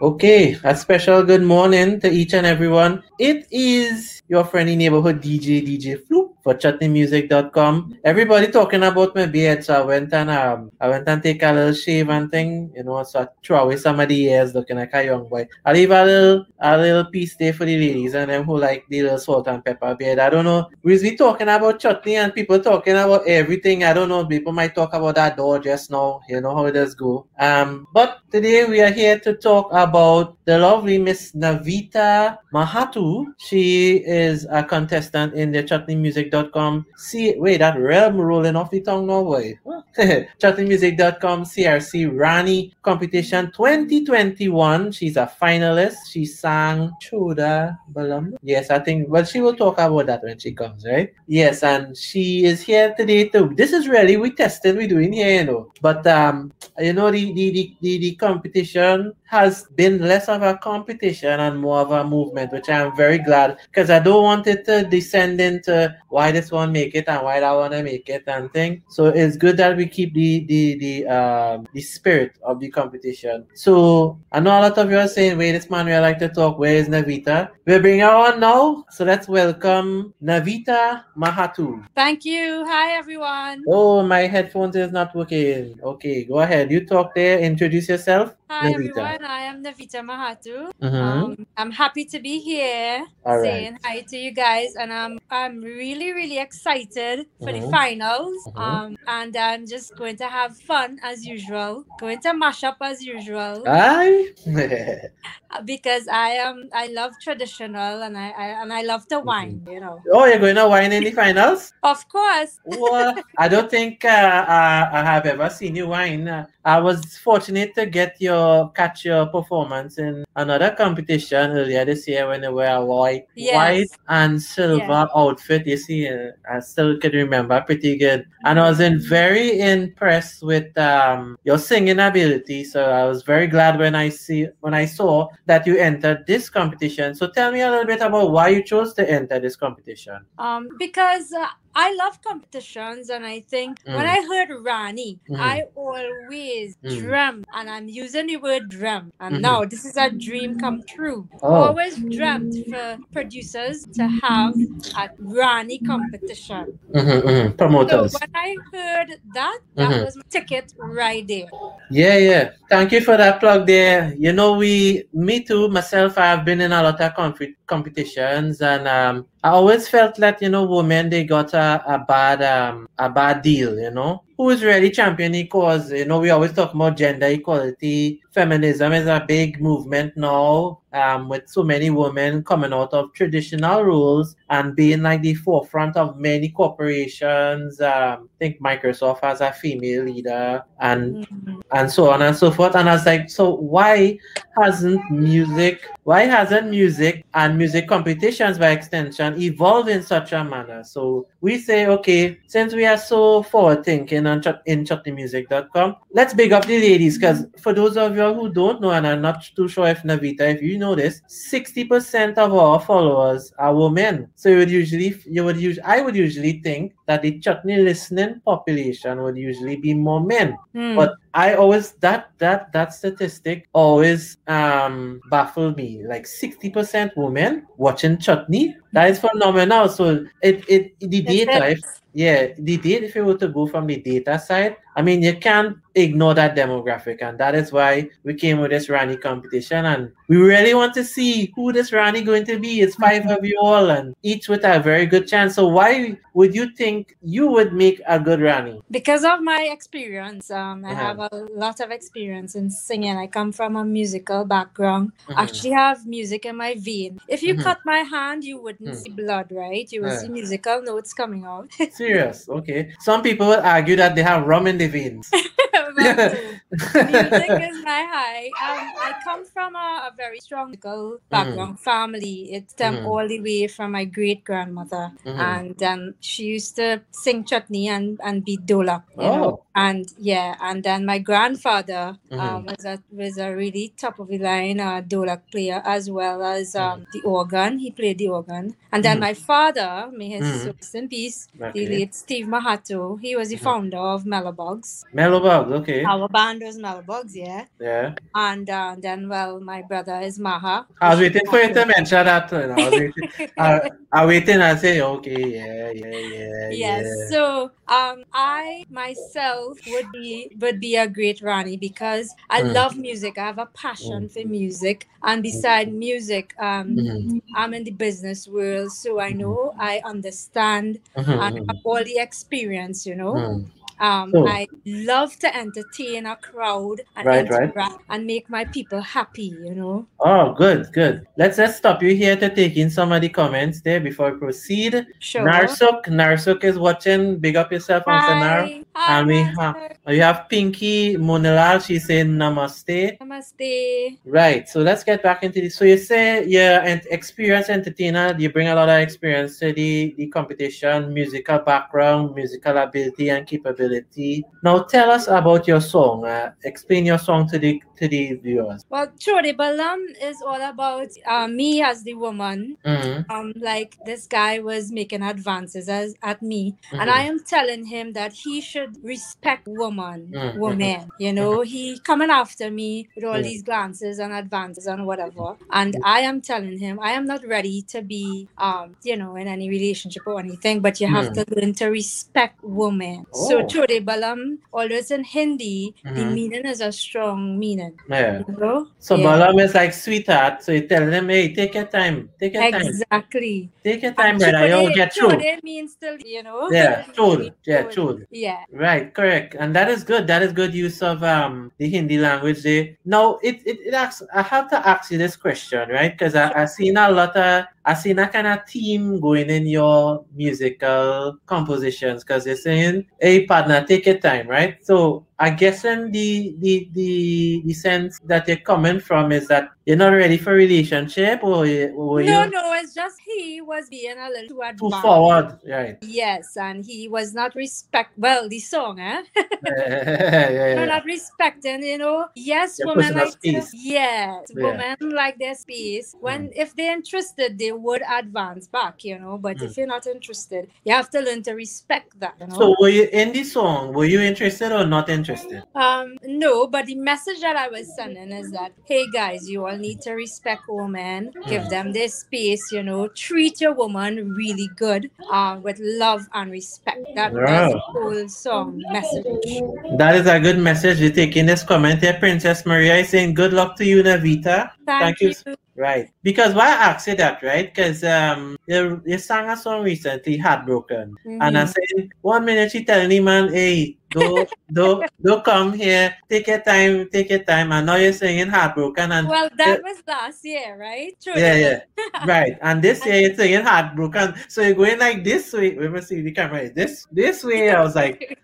Okay, a special good morning to each and everyone. It is your friendly neighborhood DJ, DJ Floops for chutneymusic.com. Everybody talking about my beard, so I went and um, I went and take a little shave and thing, you know, so I threw away some of the years looking like a young boy. I leave a little a little piece there for the ladies and them who like the little salt and pepper beard. I don't know. We be talking about chutney and people talking about everything. I don't know. People might talk about that door just now. You know how it does go. Um, but today we are here to talk about the lovely Miss Navita Mahato. She is a contestant in the chutneymusic.com. See, wait, that realm rolling off the tongue now, boy. chutneymusic.com CRC Rani competition 2021. She's a finalist. She sang Choda Balam. Yes, I think, well, she will talk about that when she comes, right? Yes, and she is here today too. This is really, we testing, we doing here, you know. But, um, you know, the, the, the, the competition has been less of a competition and more of a movement, which I'm very glad because I don't want it to descend into why this one make it and why that one make it and thing. So it's good that we keep the the the um the spirit of the competition. So I know a lot of you are saying, wait, this man we like to talk. Where is Navita? we bring her on now. So let's welcome Navita Mahato. Thank you. Hi everyone. Oh, my headphones is not working. Okay, go ahead. You talk there. Introduce yourself. Hi Navita. everyone, I am Navita Mahato. Mhm. Um, I'm happy to be here All right. saying hi to you guys, and I'm I'm really really excited for the Mhm. finals. Mhm. Um, and I'm just going to have fun as usual, going to mash up as usual Aye. uh, because I am I love traditional and I, I and I love to Mm-hmm. wine. You know, oh, you're going to wine in the finals? of course. well, I don't think uh, I, I have ever seen you wine. Uh, I was fortunate to get your catch your performance in another competition earlier this year when you wear a white, Yes. white and silver outfit. You see, uh, I still can remember pretty good, and I was in very impressed with um, your singing ability. So I was very glad when I see when I saw that you entered this competition. So tell me a little bit about why you chose to enter this competition. Um, because uh, I love competitions, and I think when Mm. I heard Rani, Mhm. I always Mm. dreamt, and I'm using the word dream, and Mhm. now this is a dream come true. Oh. Always dreamt for producers to have a Rani competition. Mhm, mhm. So Promoters. when I heard that, that Mhm. was my ticket right there. Yeah, yeah. Thank you for that plug there. You know, we, me too, myself, I've been in a lot of comp- competitions and um, I always felt that, you know, women, they got a, a bad, um, a bad deal, you know. Who is really championing cause? You know, we always talk about gender equality. Feminism is a big movement now, um, with so many women coming out of traditional roles and being like the forefront of many corporations. Um, I think Microsoft has a female leader and Mhm. and so on and so forth. And I was like, so why hasn't music, why hasn't music and music competitions by extension evolved in such a manner? So we say, okay, since we are so forward thinking on Chut- in chutneymusic.com, let's big up the ladies because for those of you who don't know, and I'm not too sure if Navita, if you this, 60% of our followers are women. So you would usually, you would usually, I would usually think that the chutney listening population would usually be more men Hmm. but I always that that that statistic always um baffled me. Like sixty percent women watching chutney. That is phenomenal. So it it the data if yeah the data if you were to go from the data side, I mean you can't ignore that demographic and that is why we came with this Rani competition and we really want to see who this Rani going to be. It's five of you all and each with a very good chance. So why would you think you would make a good Rani? because of my experience um, i Uh-huh. have a lot of experience in singing i come from a musical background Mhm. actually have music in my vein if you Mhm. cut my hand you wouldn't Mhm. see blood right you will see musical notes coming out Serious, okay. Some people will argue that they have rum in the veins. Music is my high. Um, i come from a, a very strong musical background family. It stemmed Mhm. all the way from my great grandmother. Mhm. and um, she used to sing chutney and, and beat dola Oh. know. And yeah and then my grandfather um, was a was a really top of the line uh, dola player as well as Mm-hmm. um, the organ. He played the organ. And then my father may his soul rest in peace the late steve mahato he was the founder of Melobugs. Mellow Melobugs, okay. Our band was Melobugs, yeah. Yeah. And uh, then, well, my brother is Maha. I was waiting for you to mention that. You know, I was waiting. I, I waiting and say, okay, yeah, yeah, yeah. Yes. yeah. So um I myself would be would be a great Rani because I Mm. love music. I have a passion for music. And beside music, um Mhm, I'm in the business world, so I know I understand mhm, and have all the experience, you know. mhm. Um, So- I love to entertain a crowd and Right, right. and make my people happy, you know. Oh, good, good. Let's just stop you here to take in some of the comments there before we proceed. Sure. Narsuk, Narsuk is watching. Big up yourself on Sanar. Hi. And we Master. have you have Pinky Monilal. She's saying namaste. Namaste. Right. So let's get back into this. So you say you're an experienced entertainer. You bring a lot of experience to the, the competition, musical background, musical ability, and capability. Now tell us about your song. Uh, explain your song to the to the viewers. Well, Chode Balam is all about uh, me as the woman. Mhm, Um, like this guy was making advances as, at me, and mhm. I am telling him that he should respect woman, Mm, women. You know, he coming after me with all Mm. these glances and advances and whatever. And I am telling him I am not ready to be, um, you know, in any relationship or anything. But you have to learn to respect women. So Oh. Chode Balam, although it's in Hindi, the meaning is a strong meaning. Yeah. You know? So Yeah. Balam is like sweetheart. So you tell them, hey, take your time. Take your time. Exactly. Take your time, And brother. You'll get through. chode means still, you know. Yeah, chode. Means Yeah, chode. chode. Yeah. Right, correct, and that is good. That is good use of um the Hindi language. There. Now, it it, it asks. I have to ask you this question, right? Because I I seen a lot of I seen a kind of theme going in your musical compositions. Because you're saying, "Hey, partner, take your time," right? So I guess in the the the the sense that you're coming from is that you're not ready for relationship, or, or No, you no, it's just he was being a little too too forward, right? Yes, and he was not respect. Well, the song, eh? yeah, yeah, yeah. not respecting. You know. Yes, Your women like to. Yes, Yeah. Mm. women like their space. When if they're interested, they would advance back. You know. But if you're not interested, you have to learn to respect that. You know. So were you in the song? Were you interested or not interested? Um, no, but the message that I was sending is that, hey guys, you all need to respect women, give them their space, you know, treat your woman really good, uh, with love and respect. That was the whole song message. That is a good message. You're taking this comment here. Princess Maria is saying, Good luck to you, Navita. Thank, Thank you. you. Right. Because why I asked you that, right? Because um, you, you sang a song recently, Heartbroken. And I Mhm. said, one minute she telling me, man, hey, do do do come here, take your time, take your time. I know you're singing Heartbroken. And Well, that was last year, right? True. yeah, yeah. right. And this year you're singing Heartbroken. So you're going like this way. Let me see the camera. This this way. I was like,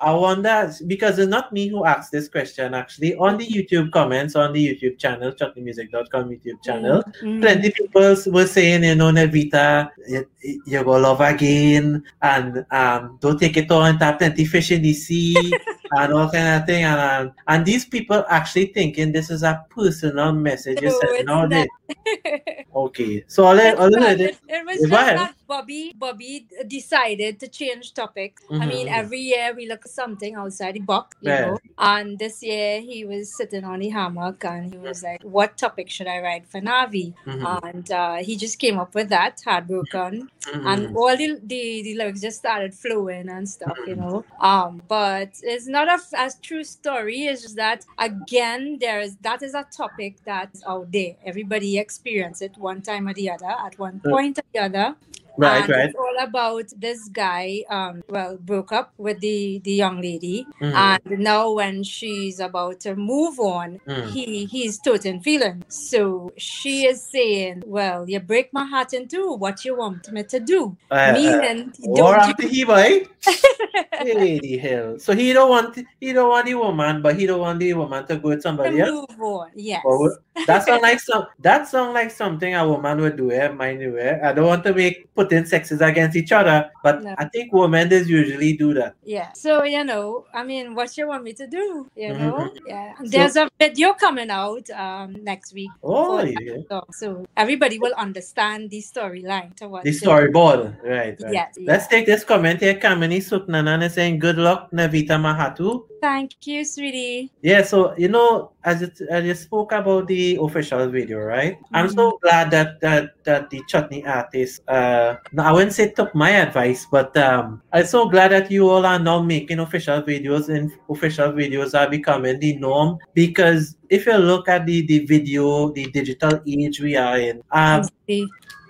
I wonder because it's not me who asked this question actually on the YouTube comments on the YouTube channel, chutneymusic.com YouTube channel. Mhm. Plenty people were saying, you know, Navita, you, you go love again and um don't take it on tap plenty fish in the sea and all kind of thing. And um, and these people actually thinking this is a personal message No, it's not. Okay. So all I, It's all not. I It, it was just Bobby Bobby decided to change topics. I mean, every year we look at something outside the box, you Yeah. know. And this year he was sitting on the hammock and he was like, "What topic should I write for Navi?" Mhm. And uh, he just came up with that, heartbroken, Mhm. and all the, the the lyrics just started flowing and stuff, you know. Um, but it's not a, a true story. It's just that again, there is that is a topic that's out there. Everybody experience it one time or the other at one point or the other. Right, and right. It's all about this guy. Um, well, broke up with the the young lady, Mhm. and now when she's about to move on, Mm. he he's toting feeling. So she is saying, "Well, you break my heart in two. What you want me to do? Uh, uh, Meaning, War don't after he boy. the hell. So he don't want he don't want the woman, but he don't want the woman to go with somebody else. move on? Yes. Or that sound like some that sound like something a woman would do, eh? Mind you, eh? I don't want to make putting sexes against each other, but No. I think women does usually do that. Yeah. So you know, I mean, what you want me to do? You Mhm. know? Yeah. So- There's a video coming out um next week. Oh yeah. song. So everybody will understand the storyline to what The storyboard. Right, right. Yes, Let's yeah. take this comment here. Kamini Suknanan is saying good luck, Navita Mahato. Thank you, sweetie. Yeah, so you know, as it as you spoke about the official video, right? Mm-hmm. I'm so glad that that that the chutney artist uh I wouldn't say took my advice, but um I'm so glad that you all are now making official videos and official videos are becoming the norm because if you look at the the video, the digital age we are in, um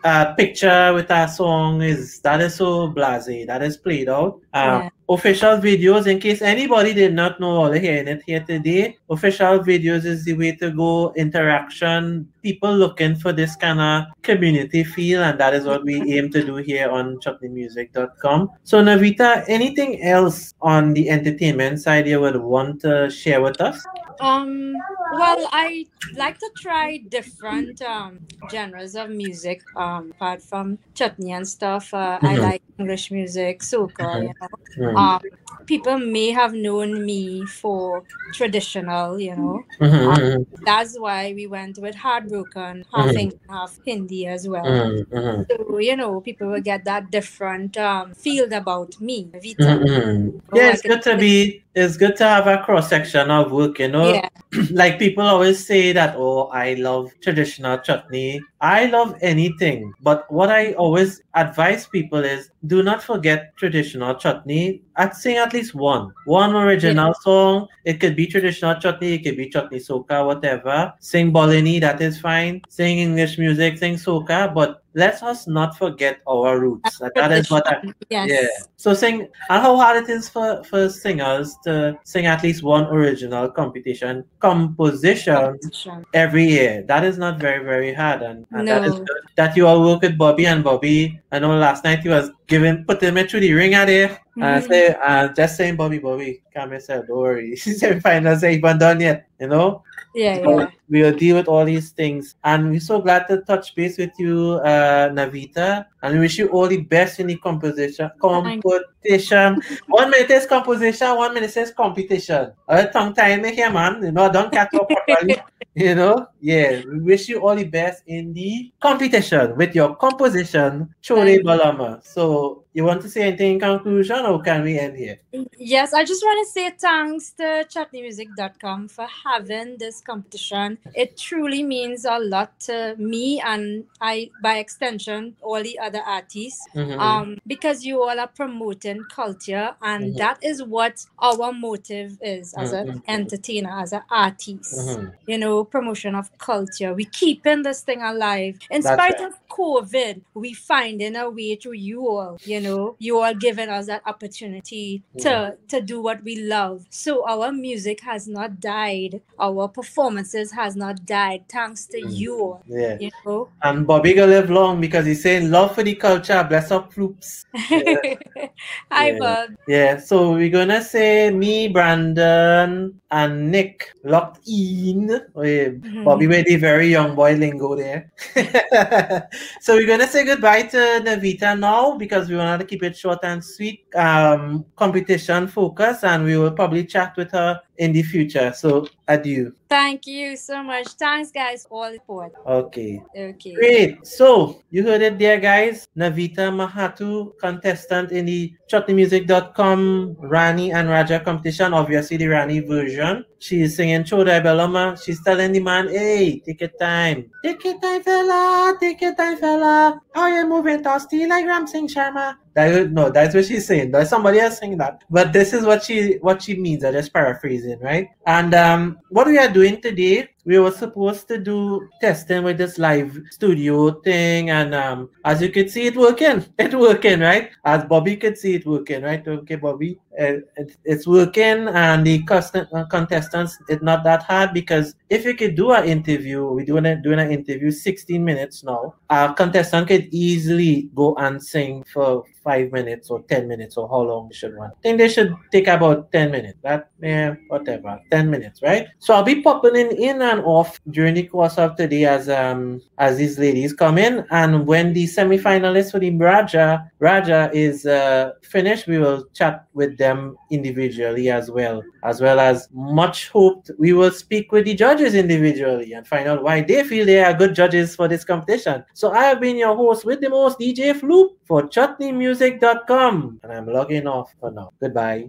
a picture with a song is that is so blasé, that is played out. Um, yeah. Official videos, in case anybody did not know all hearing it here today, official videos is the way to go. Interaction, people looking for this kind of community feel, and that is what we aim to do here on chutneymusic.com. So, Navita, anything else on the entertainment side you would want to share with us? Um, well, I like to try different um, genres of music. Um, apart from chutney and stuff, uh, mm-hmm. I like English music, soca. Mm-hmm. You know, mm-hmm. um, people may have known me for traditional. You know, mm-hmm. um, mm-hmm. that's why we went with Heartbroken, half mm-hmm. English, half Hindi as well. So you know, people will get that different um, feel about me. Vita. Yeah, it's good to be it's good to have a cross section of work, you know. Yeah. like people always say that, oh, I love traditional chutney. I love anything. But what I always advise people is do not forget traditional chutney. I'd sing at least one. One original yeah. song. It could be traditional chutney, it could be chutney soca, whatever. Sing Bolini, that is fine. Sing English music, sing soca, but let us not forget our roots. that is what I yes. yeah. So sing and how hard it is for, for singers to sing at least one original competition composition, composition. every year. That is not very, very hard. And, and no. that is good that you all work with Bobby and Bobby. I know last night he was giving put me through the ring out there. Mm-hmm. And I say uh, just saying Bobby Bobby, come yourself, don't worry. She said finals ain't done yet, you know? Yeah, so yeah. We'll deal with all these things. And we're so glad to touch base with you, uh, Navita. And we wish you all the best in the composition. Competition. one minute is composition, one minute is competition. A tongue time here, man. You know, don't catch up properly. you know? Yeah. We wish you all the best in the competition with your composition, Chole Balama. So you want to say anything in conclusion or can we end here? Yes, I just want to say thanks to chutneymusic.com for having this competition. It truly means a lot to me and I by extension all the other artists. Mm-hmm. Um because you all are promoting culture and mm-hmm. that is what our motive is as mm-hmm. an entertainer, as an artist. Mm-hmm. You know, promotion of culture. We keeping this thing alive. In That's spite of COVID, we finding a way through you all, you know, you all giving us that opportunity to yeah. to do what we love. So our music has not died. Our performances has not died thanks to mm. you all. Yeah. You know. And Bobby gonna live long because he's saying love for the culture, bless up floops. Yeah. Hi yeah. Bob. Yeah, so we're gonna say me, Brandon, and Nick locked in. Oh, yeah. mm-hmm. Bobby with the very young boy lingo there. so we're gonna say goodbye to Navita now because we wanted to keep it short and sweet, um, competition focus, and we will probably chat with her in the future. So adieu. Thank you so much. Thanks, guys, all support. Okay. Okay. Great. So you heard it there, guys. Navita Mahato, contestant in the chutneymusic.com Rani and Raja competition, obviously the Rani version. She's singing Chodai Belama. She's telling the man, hey, take your time. Take your time, fella. Take your time, fella. Oh, How you moving, Tosti, like Ram Singh Sharma? That, no, that's what she's saying. There's somebody else saying that. But this is what she what she means. I just paraphrasing, right? And um, what we are doing today we were supposed to do testing with this live studio thing and um as you could see it working. It working right? As bobby could see it working right? Okay bobby. Uh, it, it's working and the custom, uh, contestants it's not that hard because if you could do an interview we're doing a, doing an interview 16 minutes now a contestant could easily go and sing for five minutes or 10 minutes or how long they should run. I think they should take about 10 minutes that yeah whatever. 10 minutes right? So i'll be popping in in and off during the course of the day as um as these ladies come in. And when the semi-finalists for the Raja Raja is uh, finished, we will chat with them individually as well. As well as much hoped we will speak with the judges individually and find out why they feel they are good judges for this competition. So I have been your host with the most DJ Floop for chutneymusic.com and I'm logging off for now. Goodbye.